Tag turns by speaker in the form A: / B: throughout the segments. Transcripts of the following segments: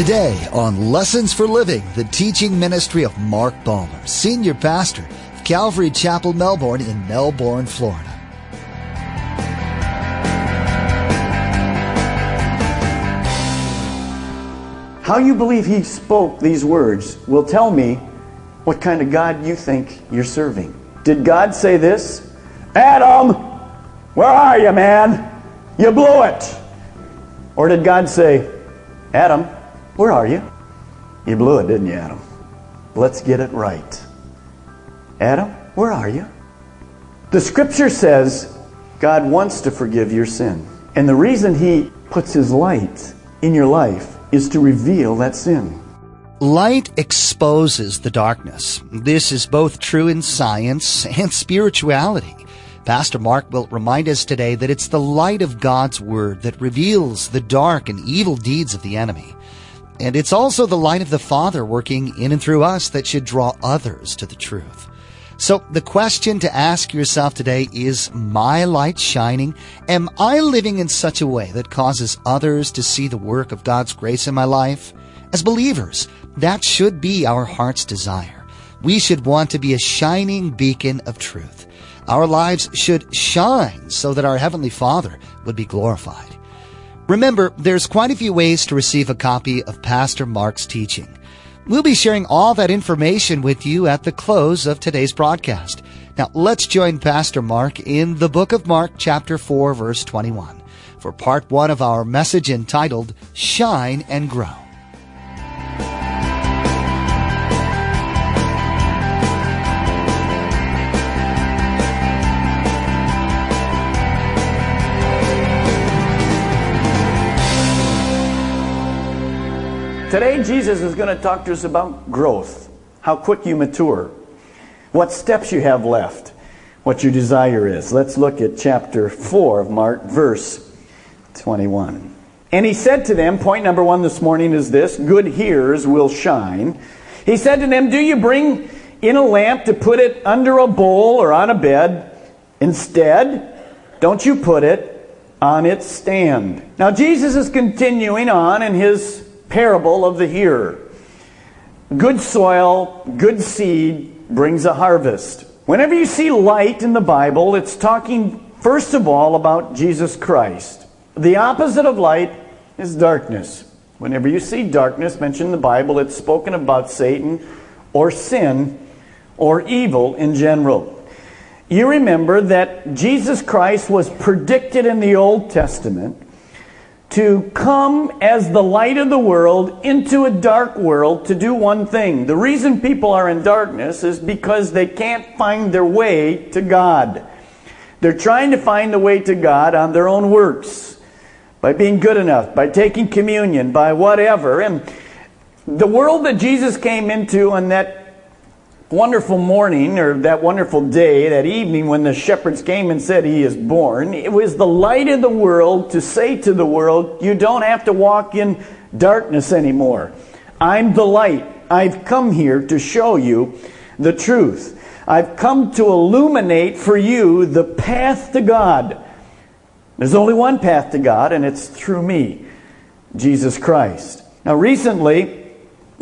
A: Today on Lessons for Living, the teaching ministry of Mark Balmer, Senior Pastor of Calvary Chapel, Melbourne in Melbourne, Florida.
B: How you believe he spoke these words will tell me what kind of God you think you're serving. Did God say this? Adam, where are you, man? You blew it. Or did God say, Adam, where are you? You blew it, didn't you, Adam? Let's get it right. Adam, where are you? The scripture says God wants to forgive your sin. And the reason he puts his light in your life is to reveal that sin.
A: Light exposes the darkness. This is both true in science and spirituality. Pastor Mark will remind us today that it's the light of God's Word that reveals the dark and evil deeds of the enemy. And it's also the light of the Father working in and through us that should draw others to the truth. So the question to ask yourself today is my light shining? Am I living in such a way that causes others to see the work of God's grace in my life? As believers, that should be our heart's desire. We should want to be a shining beacon of truth. Our lives should shine so that our Heavenly Father would be glorified. Remember, there's quite a few ways to receive a copy of Pastor Mark's teaching. We'll be sharing all that information with you at the close of today's broadcast. Now, let's join Pastor Mark in the book of Mark, chapter 4, verse 21, for part one of our message entitled Shine and Grow.
B: Today, Jesus is going to talk to us about growth, how quick you mature, what steps you have left, what your desire is. Let's look at chapter 4 of Mark, verse 21. And he said to them, point number one this morning is this good hearers will shine. He said to them, Do you bring in a lamp to put it under a bowl or on a bed? Instead, don't you put it on its stand. Now, Jesus is continuing on in his parable of the hearer. Good soil, good seed brings a harvest. Whenever you see light in the Bible, it's talking first of all about Jesus Christ. The opposite of light is darkness. Whenever you see darkness mentioned in the Bible, it's spoken about Satan or sin or evil in general. You remember that Jesus Christ was predicted in the Old Testament to come as the light of the world into a dark world to do one thing. The reason people are in darkness is because they can't find their way to God. They're trying to find the way to God on their own works, by being good enough, by taking communion, by whatever. And the world that Jesus came into on that wonderful morning or that wonderful day, that evening when the shepherds came and said, He is born, it was the light of the world to say to the world, You don't have to walk in darkness anymore. I'm the light. I've come here to show you the truth. I've come to illuminate for you the path to God. There's only one path to God, and it's through me, Jesus Christ. Now, recently,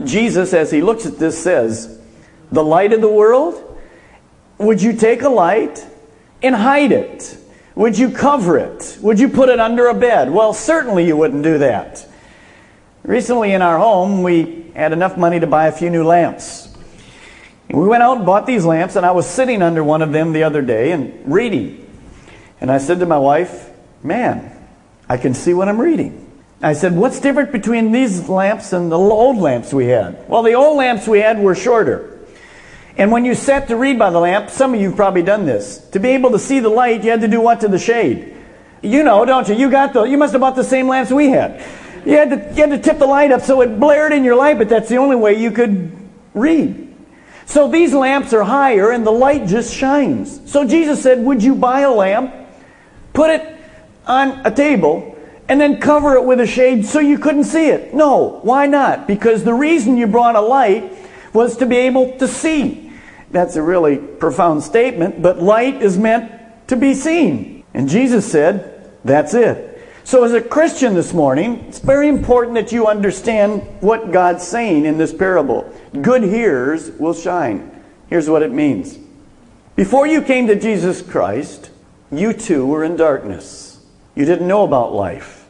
B: Jesus, as he looks at this, says, the light of the world? Would you take a light and hide it? Would you cover it? Would you put it under a bed? Well, certainly you wouldn't do that. Recently in our home, we had enough money to buy a few new lamps. We went out and bought these lamps, and I was sitting under one of them the other day and reading. And I said to my wife, Man, I can see what I'm reading. I said, What's different between these lamps and the old lamps we had? Well, the old lamps we had were shorter. And when you sat to read by the lamp, some of you probably done this. To be able to see the light, you had to do what to the shade? You know, don't you? You got the you must have bought the same lamps we had. You had to you had to tip the light up so it blared in your light, but that's the only way you could read. So these lamps are higher and the light just shines. So Jesus said, Would you buy a lamp, put it on a table, and then cover it with a shade so you couldn't see it? No. Why not? Because the reason you brought a light was to be able to see. That's a really profound statement, but light is meant to be seen. And Jesus said, that's it. So, as a Christian this morning, it's very important that you understand what God's saying in this parable. Good hearers will shine. Here's what it means. Before you came to Jesus Christ, you too were in darkness. You didn't know about life.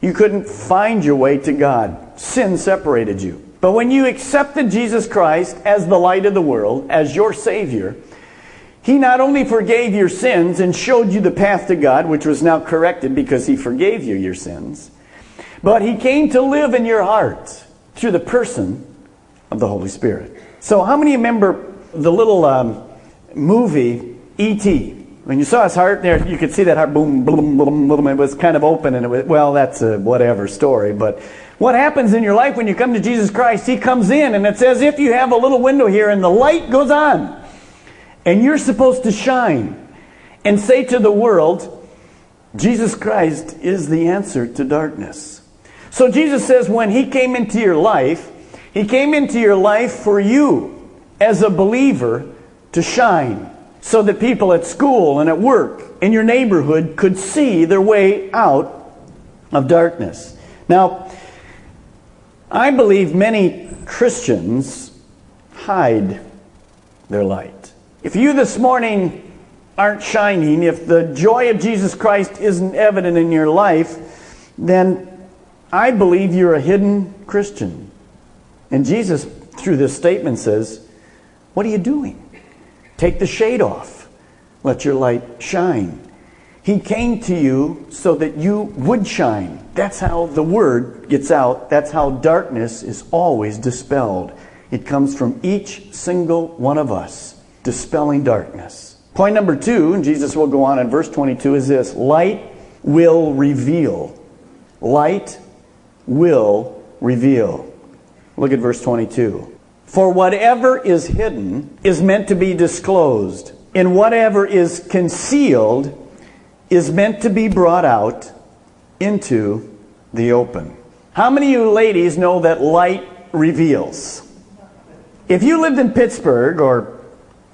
B: You couldn't find your way to God. Sin separated you. But when you accepted Jesus Christ as the light of the world, as your Savior, He not only forgave your sins and showed you the path to God, which was now corrected because He forgave you your sins, but He came to live in your heart through the person of the Holy Spirit. So, how many remember the little um, movie E.T.? When you saw his heart there, you could see that heart boom, boom, boom, boom. It was kind of open, and it was, well, that's a whatever story. But what happens in your life when you come to Jesus Christ? He comes in, and it's as if you have a little window here, and the light goes on. And you're supposed to shine and say to the world, Jesus Christ is the answer to darkness. So Jesus says when he came into your life, he came into your life for you as a believer to shine so that people at school and at work in your neighborhood could see their way out of darkness. Now, I believe many Christians hide their light. If you this morning aren't shining, if the joy of Jesus Christ isn't evident in your life, then I believe you're a hidden Christian. And Jesus, through this statement, says, What are you doing? Take the shade off. Let your light shine. He came to you so that you would shine. That's how the word gets out. That's how darkness is always dispelled. It comes from each single one of us, dispelling darkness. Point number two, and Jesus will go on in verse 22, is this light will reveal. Light will reveal. Look at verse 22. For whatever is hidden is meant to be disclosed, and whatever is concealed is meant to be brought out into the open. How many of you ladies know that light reveals? If you lived in Pittsburgh or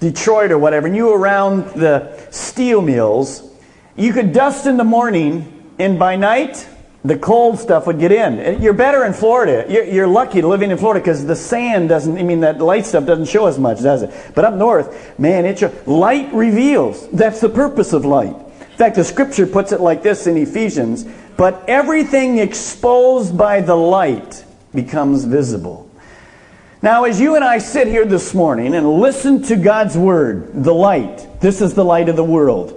B: Detroit or whatever, and you were around the steel mills, you could dust in the morning, and by night, the cold stuff would get in. You're better in Florida. You're, you're lucky living in Florida because the sand doesn't, I mean, that light stuff doesn't show as much, does it? But up north, man, it show, light reveals. That's the purpose of light. In fact, the scripture puts it like this in Ephesians But everything exposed by the light becomes visible. Now, as you and I sit here this morning and listen to God's word, the light, this is the light of the world.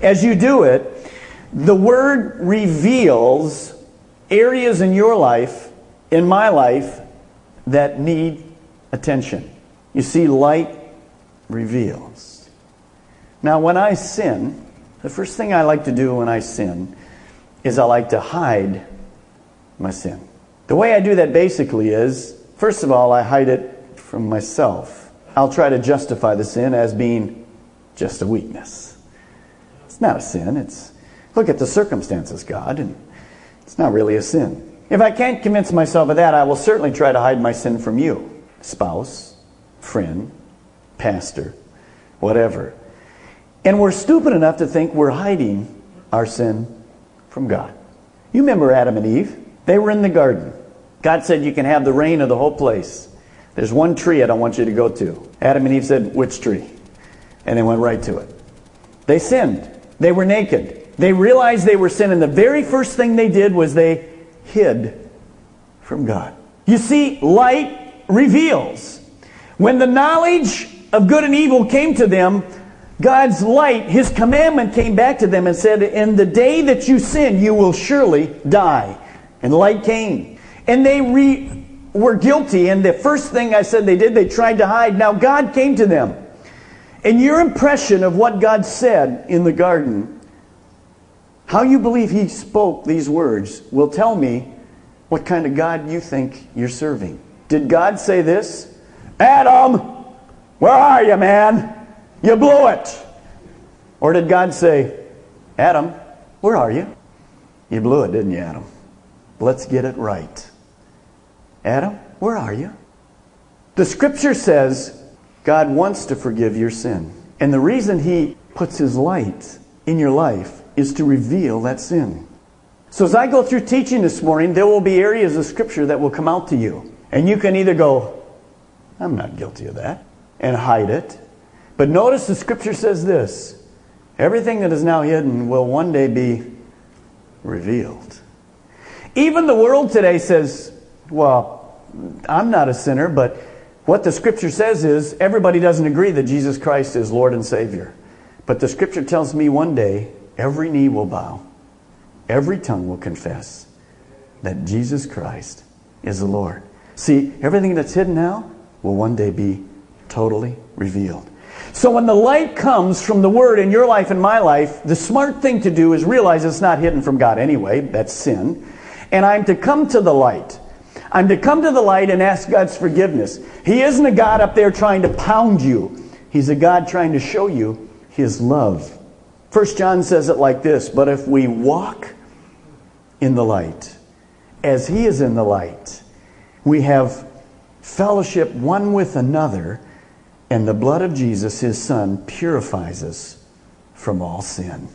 B: As you do it, the word reveals areas in your life, in my life, that need attention. You see, light reveals. Now, when I sin, the first thing I like to do when I sin is I like to hide my sin. The way I do that basically is, first of all, I hide it from myself. I'll try to justify the sin as being just a weakness. It's not a sin, it's look at the circumstances, God, and it's not really a sin. If I can't convince myself of that, I will certainly try to hide my sin from you spouse, friend, pastor, whatever. And we're stupid enough to think we're hiding our sin from God. You remember Adam and Eve? They were in the garden. God said, You can have the reign of the whole place. There's one tree I don't want you to go to. Adam and Eve said, Which tree? And they went right to it. They sinned. They were naked. They realized they were sinning. The very first thing they did was they hid from God. You see, light reveals. When the knowledge of good and evil came to them, God's light, His commandment came back to them and said, In the day that you sin, you will surely die. And light came. And they re- were guilty. And the first thing I said they did, they tried to hide. Now God came to them. And your impression of what God said in the garden, how you believe He spoke these words, will tell me what kind of God you think you're serving. Did God say this? Adam, where are you, man? You blew it. Or did God say, Adam, where are you? You blew it, didn't you, Adam? Let's get it right. Adam, where are you? The scripture says God wants to forgive your sin. And the reason He puts His light in your life is to reveal that sin. So as I go through teaching this morning, there will be areas of Scripture that will come out to you. And you can either go, I'm not guilty of that, and hide it. But notice the Scripture says this everything that is now hidden will one day be revealed. Even the world today says, well, I'm not a sinner, but what the Scripture says is everybody doesn't agree that Jesus Christ is Lord and Savior. But the Scripture tells me one day every knee will bow, every tongue will confess that Jesus Christ is the Lord. See, everything that's hidden now will one day be totally revealed. So when the light comes from the Word in your life and my life, the smart thing to do is realize it's not hidden from God anyway. That's sin. And I'm to come to the light. I'm to come to the light and ask God's forgiveness. He isn't a God up there trying to pound you. He's a God trying to show you his love. First John says it like this, but if we walk in the light as he is in the light, we have fellowship one with another, and the blood of Jesus, his son, purifies us from all sin.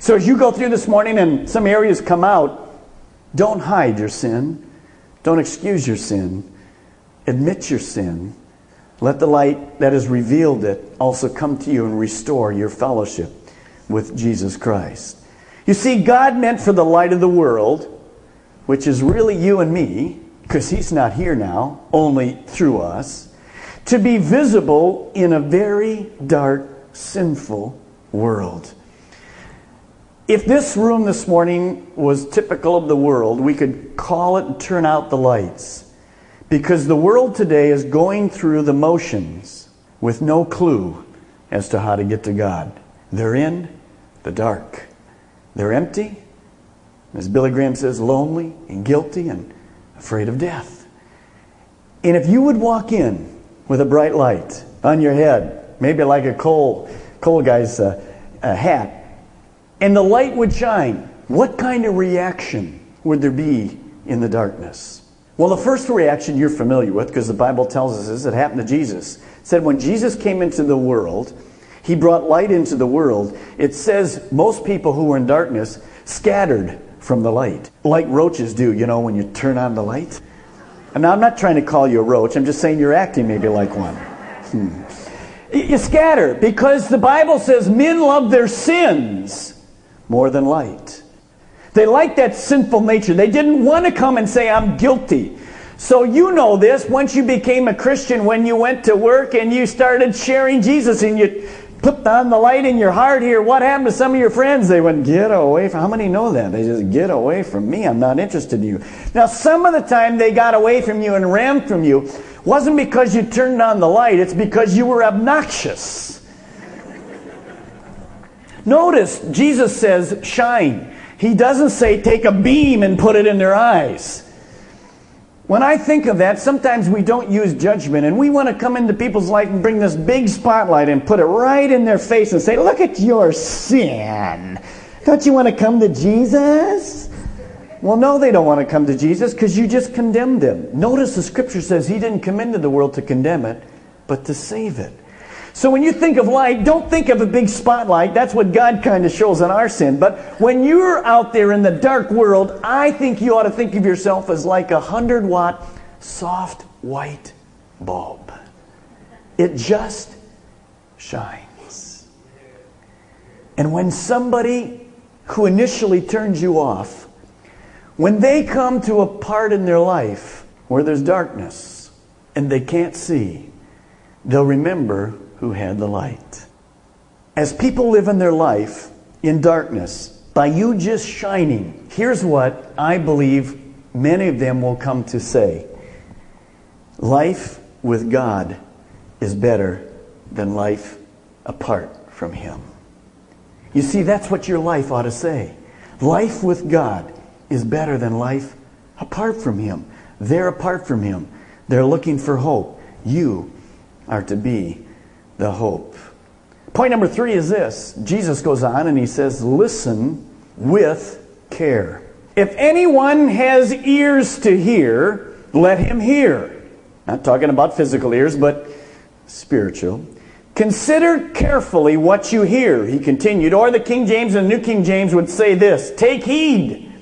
B: So as you go through this morning and some areas come out, don't hide your sin. Don't excuse your sin. Admit your sin. Let the light that has revealed it also come to you and restore your fellowship with Jesus Christ. You see, God meant for the light of the world, which is really you and me, because He's not here now, only through us, to be visible in a very dark, sinful world. If this room this morning was typical of the world, we could call it and turn out the lights. Because the world today is going through the motions with no clue as to how to get to God. They're in the dark. They're empty, as Billy Graham says, lonely and guilty and afraid of death. And if you would walk in with a bright light on your head, maybe like a coal, coal guy's uh, hat, and the light would shine, what kind of reaction would there be in the darkness? Well, the first reaction you're familiar with, because the Bible tells us this, it happened to Jesus. Said when Jesus came into the world, he brought light into the world. It says most people who were in darkness scattered from the light, like roaches do, you know, when you turn on the light. And now I'm not trying to call you a roach, I'm just saying you're acting maybe like one. Hmm. You scatter because the Bible says men love their sins more than light. They like that sinful nature. They didn't want to come and say, I'm guilty. So you know this. Once you became a Christian, when you went to work and you started sharing Jesus and you put on the light in your heart here, what happened to some of your friends? They went, get away from, how many know that? They just, get away from me. I'm not interested in you. Now, some of the time they got away from you and ran from you wasn't because you turned on the light. It's because you were obnoxious. Notice Jesus says, shine. He doesn't say, take a beam and put it in their eyes. When I think of that, sometimes we don't use judgment and we want to come into people's life and bring this big spotlight and put it right in their face and say, Look at your sin. Don't you want to come to Jesus? Well, no, they don't want to come to Jesus because you just condemned them. Notice the scripture says he didn't come into the world to condemn it, but to save it. So when you think of light, don't think of a big spotlight. That's what God kind of shows on our sin. But when you're out there in the dark world, I think you ought to think of yourself as like a 100 watt soft white bulb. It just shines. And when somebody who initially turns you off, when they come to a part in their life where there's darkness and they can't see, they'll remember who had the light. As people live in their life in darkness, by you just shining, here's what I believe many of them will come to say Life with God is better than life apart from Him. You see, that's what your life ought to say. Life with God is better than life apart from Him. They're apart from Him. They're looking for hope. You are to be the hope. Point number three is this Jesus goes on and he says, Listen with care. If anyone has ears to hear, let him hear. Not talking about physical ears, but spiritual. Consider carefully what you hear, he continued. Or the King James and the New King James would say this Take heed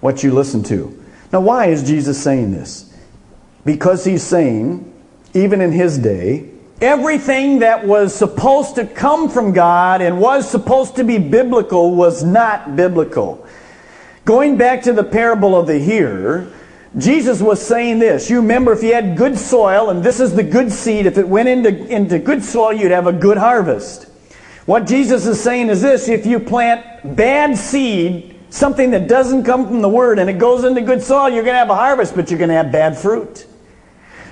B: what you listen to. Now, why is Jesus saying this? Because he's saying, even in his day, everything that was supposed to come from God and was supposed to be biblical was not biblical. Going back to the parable of the hearer, Jesus was saying this. You remember if you had good soil, and this is the good seed, if it went into, into good soil, you'd have a good harvest. What Jesus is saying is this if you plant bad seed, something that doesn't come from the Word, and it goes into good soil, you're going to have a harvest, but you're going to have bad fruit.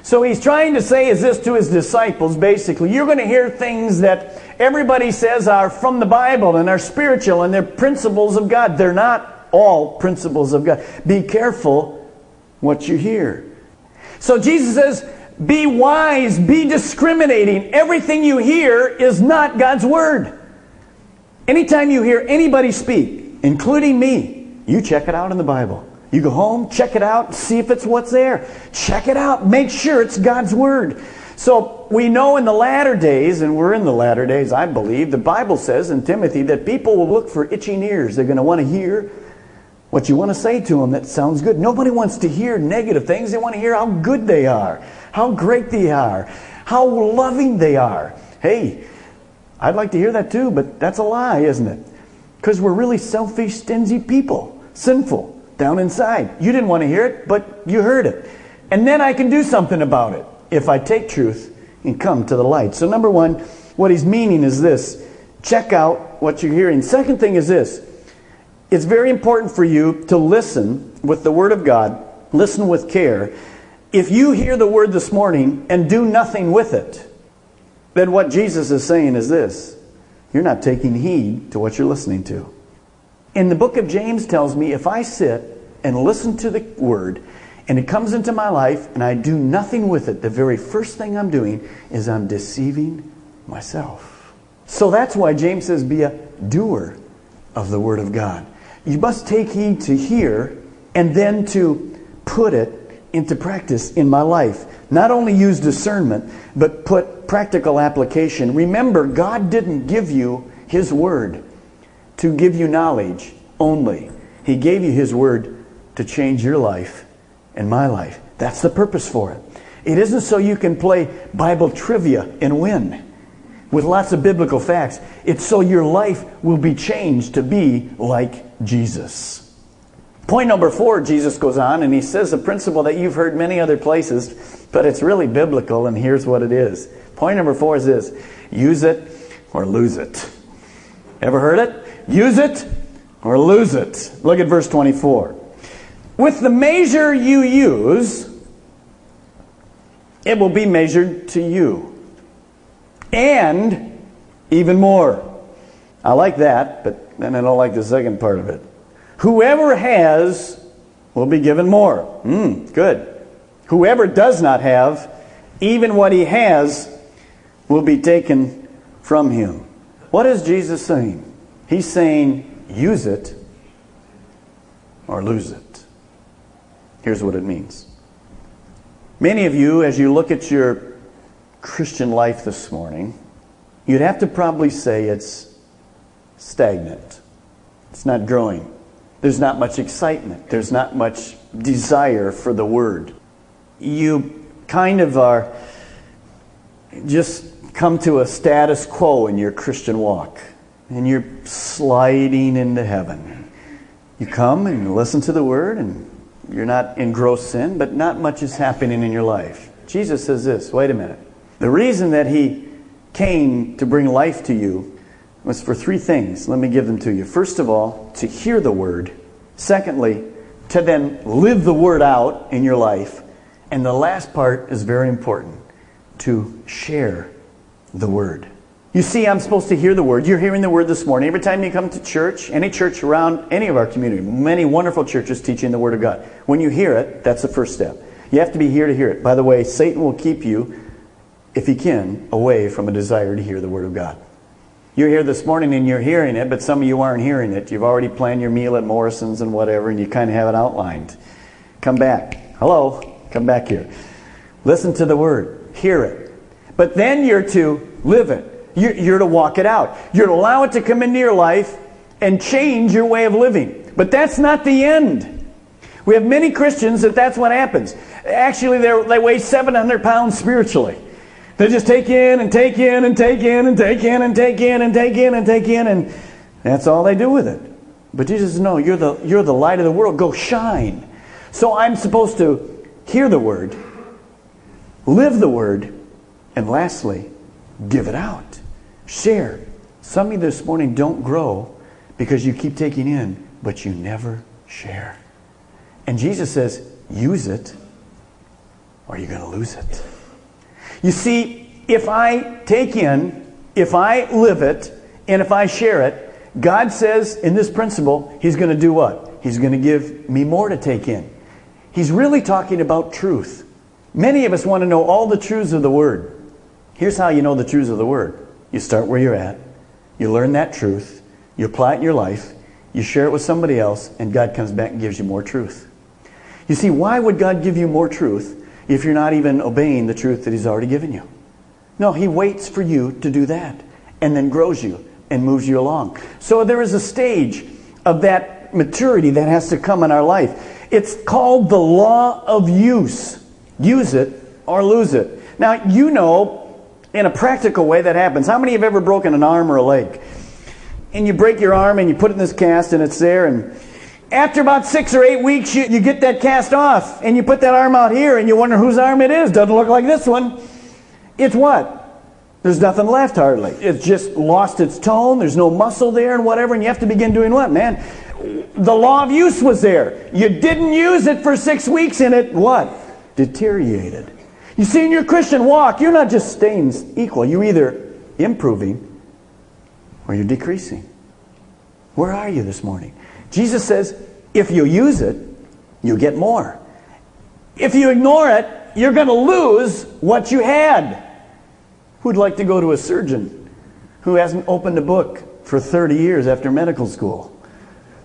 B: So he's trying to say is this to his disciples basically. You're going to hear things that everybody says are from the Bible and are spiritual and they're principles of God. They're not all principles of God. Be careful what you hear. So Jesus says, be wise, be discriminating. Everything you hear is not God's word. Anytime you hear anybody speak, including me, you check it out in the Bible. You go home, check it out, see if it's what's there. Check it out, make sure it's God's word. So we know in the latter days, and we're in the latter days, I believe, the Bible says in Timothy that people will look for itching ears. They're going to want to hear what you want to say to them that sounds good. Nobody wants to hear negative things. They want to hear how good they are, how great they are, how loving they are. Hey, I'd like to hear that too, but that's a lie, isn't it? Because we're really selfish, stingy people, sinful down inside. You didn't want to hear it, but you heard it. And then I can do something about it if I take truth and come to the light. So, number one, what he's meaning is this check out what you're hearing. Second thing is this it's very important for you to listen with the Word of God, listen with care. If you hear the Word this morning and do nothing with it, then what Jesus is saying is this you're not taking heed to what you're listening to. In the book of James tells me if I sit and listen to the Word and it comes into my life and I do nothing with it, the very first thing I'm doing is I'm deceiving myself. So that's why James says, be a doer of the Word of God. You must take heed to hear and then to put it into practice in my life. Not only use discernment, but put practical application. Remember, God didn't give you His Word to give you knowledge only. He gave you His Word to change your life and my life. That's the purpose for it. It isn't so you can play Bible trivia and win with lots of biblical facts. It's so your life will be changed to be like Jesus. Point number four, Jesus goes on and he says a principle that you've heard many other places, but it's really biblical, and here's what it is. Point number four is this use it or lose it. Ever heard it? Use it or lose it. Look at verse 24. With the measure you use, it will be measured to you. And even more. I like that, but then I don't like the second part of it. Whoever has will be given more. Hmm, good. Whoever does not have, even what he has will be taken from him. What is Jesus saying? He's saying, use it or lose it. Here's what it means. Many of you, as you look at your Christian life this morning, you'd have to probably say it's stagnant. It's not growing. There's not much excitement. There's not much desire for the Word. You kind of are just come to a status quo in your Christian walk, and you're sliding into heaven. You come and you listen to the Word, and you're not in gross sin, but not much is happening in your life. Jesus says this wait a minute. The reason that He came to bring life to you was for three things. Let me give them to you. First of all, to hear the word. Secondly, to then live the word out in your life. And the last part is very important to share the word. You see, I'm supposed to hear the word. You're hearing the word this morning. Every time you come to church, any church around any of our community, many wonderful churches teaching the word of God. When you hear it, that's the first step. You have to be here to hear it. By the way, Satan will keep you, if he can, away from a desire to hear the word of God. You're here this morning and you're hearing it, but some of you aren't hearing it. You've already planned your meal at Morrison's and whatever, and you kind of have it outlined. Come back. Hello? Come back here. Listen to the word. Hear it. But then you're to live it. You're to walk it out. You're to allow it to come into your life and change your way of living. But that's not the end. We have many Christians that that's what happens. Actually, they weigh 700 pounds spiritually. They just take in and take in and take in and take in and take in and take in and take in, and that's all they do with it. But Jesus says, No, you're the, you're the light of the world. Go shine. So I'm supposed to hear the word, live the word, and lastly, give it out. Share. Some of you this morning don't grow because you keep taking in, but you never share. And Jesus says, use it or you're going to lose it. You see, if I take in, if I live it, and if I share it, God says in this principle, He's going to do what? He's going to give me more to take in. He's really talking about truth. Many of us want to know all the truths of the Word. Here's how you know the truths of the Word you start where you're at, you learn that truth, you apply it in your life, you share it with somebody else, and God comes back and gives you more truth. You see, why would God give you more truth if you're not even obeying the truth that He's already given you? No, He waits for you to do that and then grows you and moves you along. So there is a stage of that maturity that has to come in our life. It's called the law of use. Use it or lose it. Now, you know, in a practical way that happens. How many have ever broken an arm or a leg? And you break your arm and you put it in this cast and it's there and after about six or eight weeks, you, you get that cast off and you put that arm out here and you wonder whose arm it is. Doesn't look like this one. It's what? There's nothing left hardly. It's just lost its tone. There's no muscle there and whatever. And you have to begin doing what, man? The law of use was there. You didn't use it for six weeks and it what? Deteriorated. You see, in your Christian walk, you're not just staying equal. You're either improving or you're decreasing. Where are you this morning? Jesus says, if you use it, you get more. If you ignore it, you're going to lose what you had. Who'd like to go to a surgeon who hasn't opened a book for 30 years after medical school?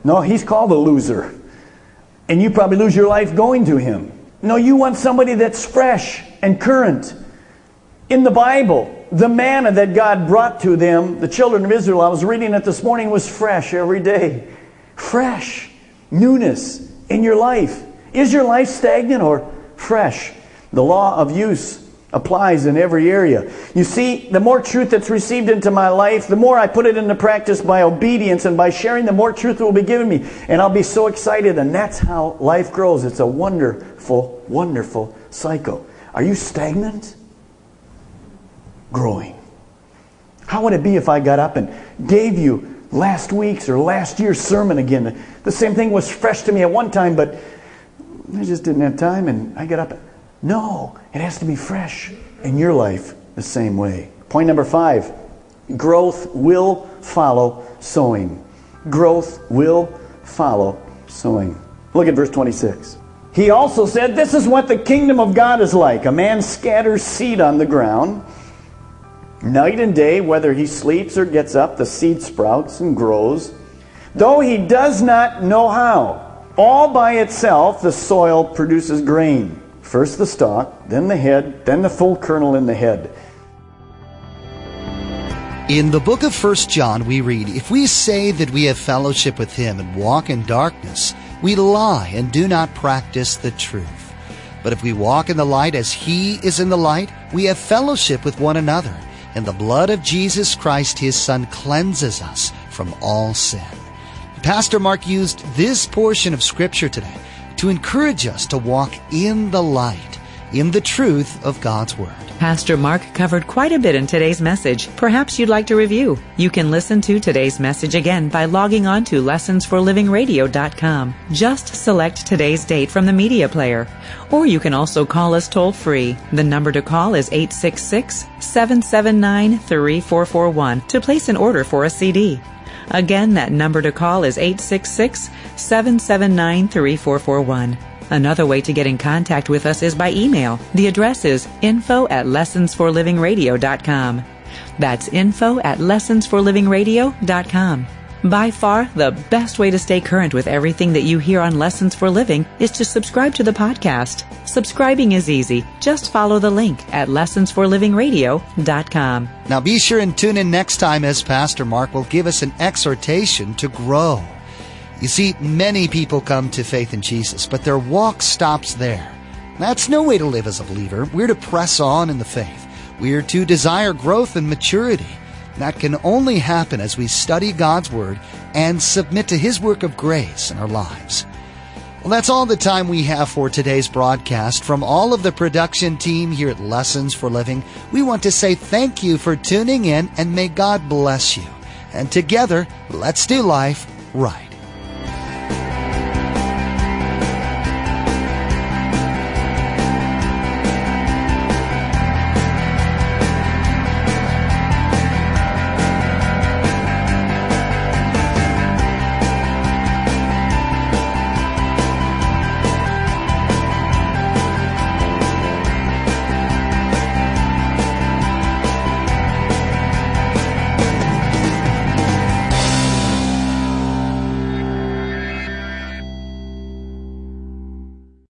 B: No, he's called a loser. And you probably lose your life going to him. No, you want somebody that's fresh and current. In the Bible, the manna that God brought to them, the children of Israel, I was reading it this morning, was fresh every day. Fresh. Newness in your life. Is your life stagnant or fresh? The law of use applies in every area. You see, the more truth that's received into my life, the more I put it into practice by obedience and by sharing, the more truth will be given me. And I'll be so excited. And that's how life grows. It's a wonderful, wonderful cycle. Are you stagnant? Growing. How would it be if I got up and gave you last week's or last year's sermon again? The same thing was fresh to me at one time, but I just didn't have time and I got up. No, it has to be fresh in your life the same way. Point number five growth will follow sowing. Growth will follow sowing. Look at verse 26. He also said, This is what the kingdom of God is like. A man scatters seed on the ground. Night and day, whether he sleeps or gets up, the seed sprouts and grows, though he does not know how. All by itself, the soil produces grain First the stalk, then the head, then the full kernel in the head.
A: In the book of 1 John, we read, If we say that we have fellowship with him and walk in darkness, we lie and do not practice the truth. But if we walk in the light as he is in the light, we have fellowship with one another, and the blood of Jesus Christ, his Son, cleanses us from all sin. Pastor Mark used this portion of Scripture today to encourage us to walk in the light, in the truth of God's Word.
C: Pastor Mark covered quite a bit in today's message. Perhaps you'd like to review. You can listen to today's message again by logging on to lessonsforlivingradio.com. Just select today's date from the media player. Or you can also call us toll free. The number to call is 866 779 3441 to place an order for a CD. Again, that number to call is 866 779 3441. Another way to get in contact with us is by email. The address is info at lessonsforlivingradio.com. That's info at lessonsforlivingradio.com. By far, the best way to stay current with everything that you hear on Lessons for Living is to subscribe to the podcast. Subscribing is easy. Just follow the link at lessonsforlivingradio.com.
A: Now be sure and tune in next time as Pastor Mark will give us an exhortation to grow.
B: You see, many people come to faith in Jesus, but their walk stops there. That's no way to live as a believer. We're to press on in the faith. We're to desire growth and maturity. That can only happen as we study God's Word and submit to His work of grace in our lives. Well, that's all the time we have for today's broadcast. From all of the production team here at Lessons for Living, we want to say thank you for tuning in and may God bless you. And together, let's do life right.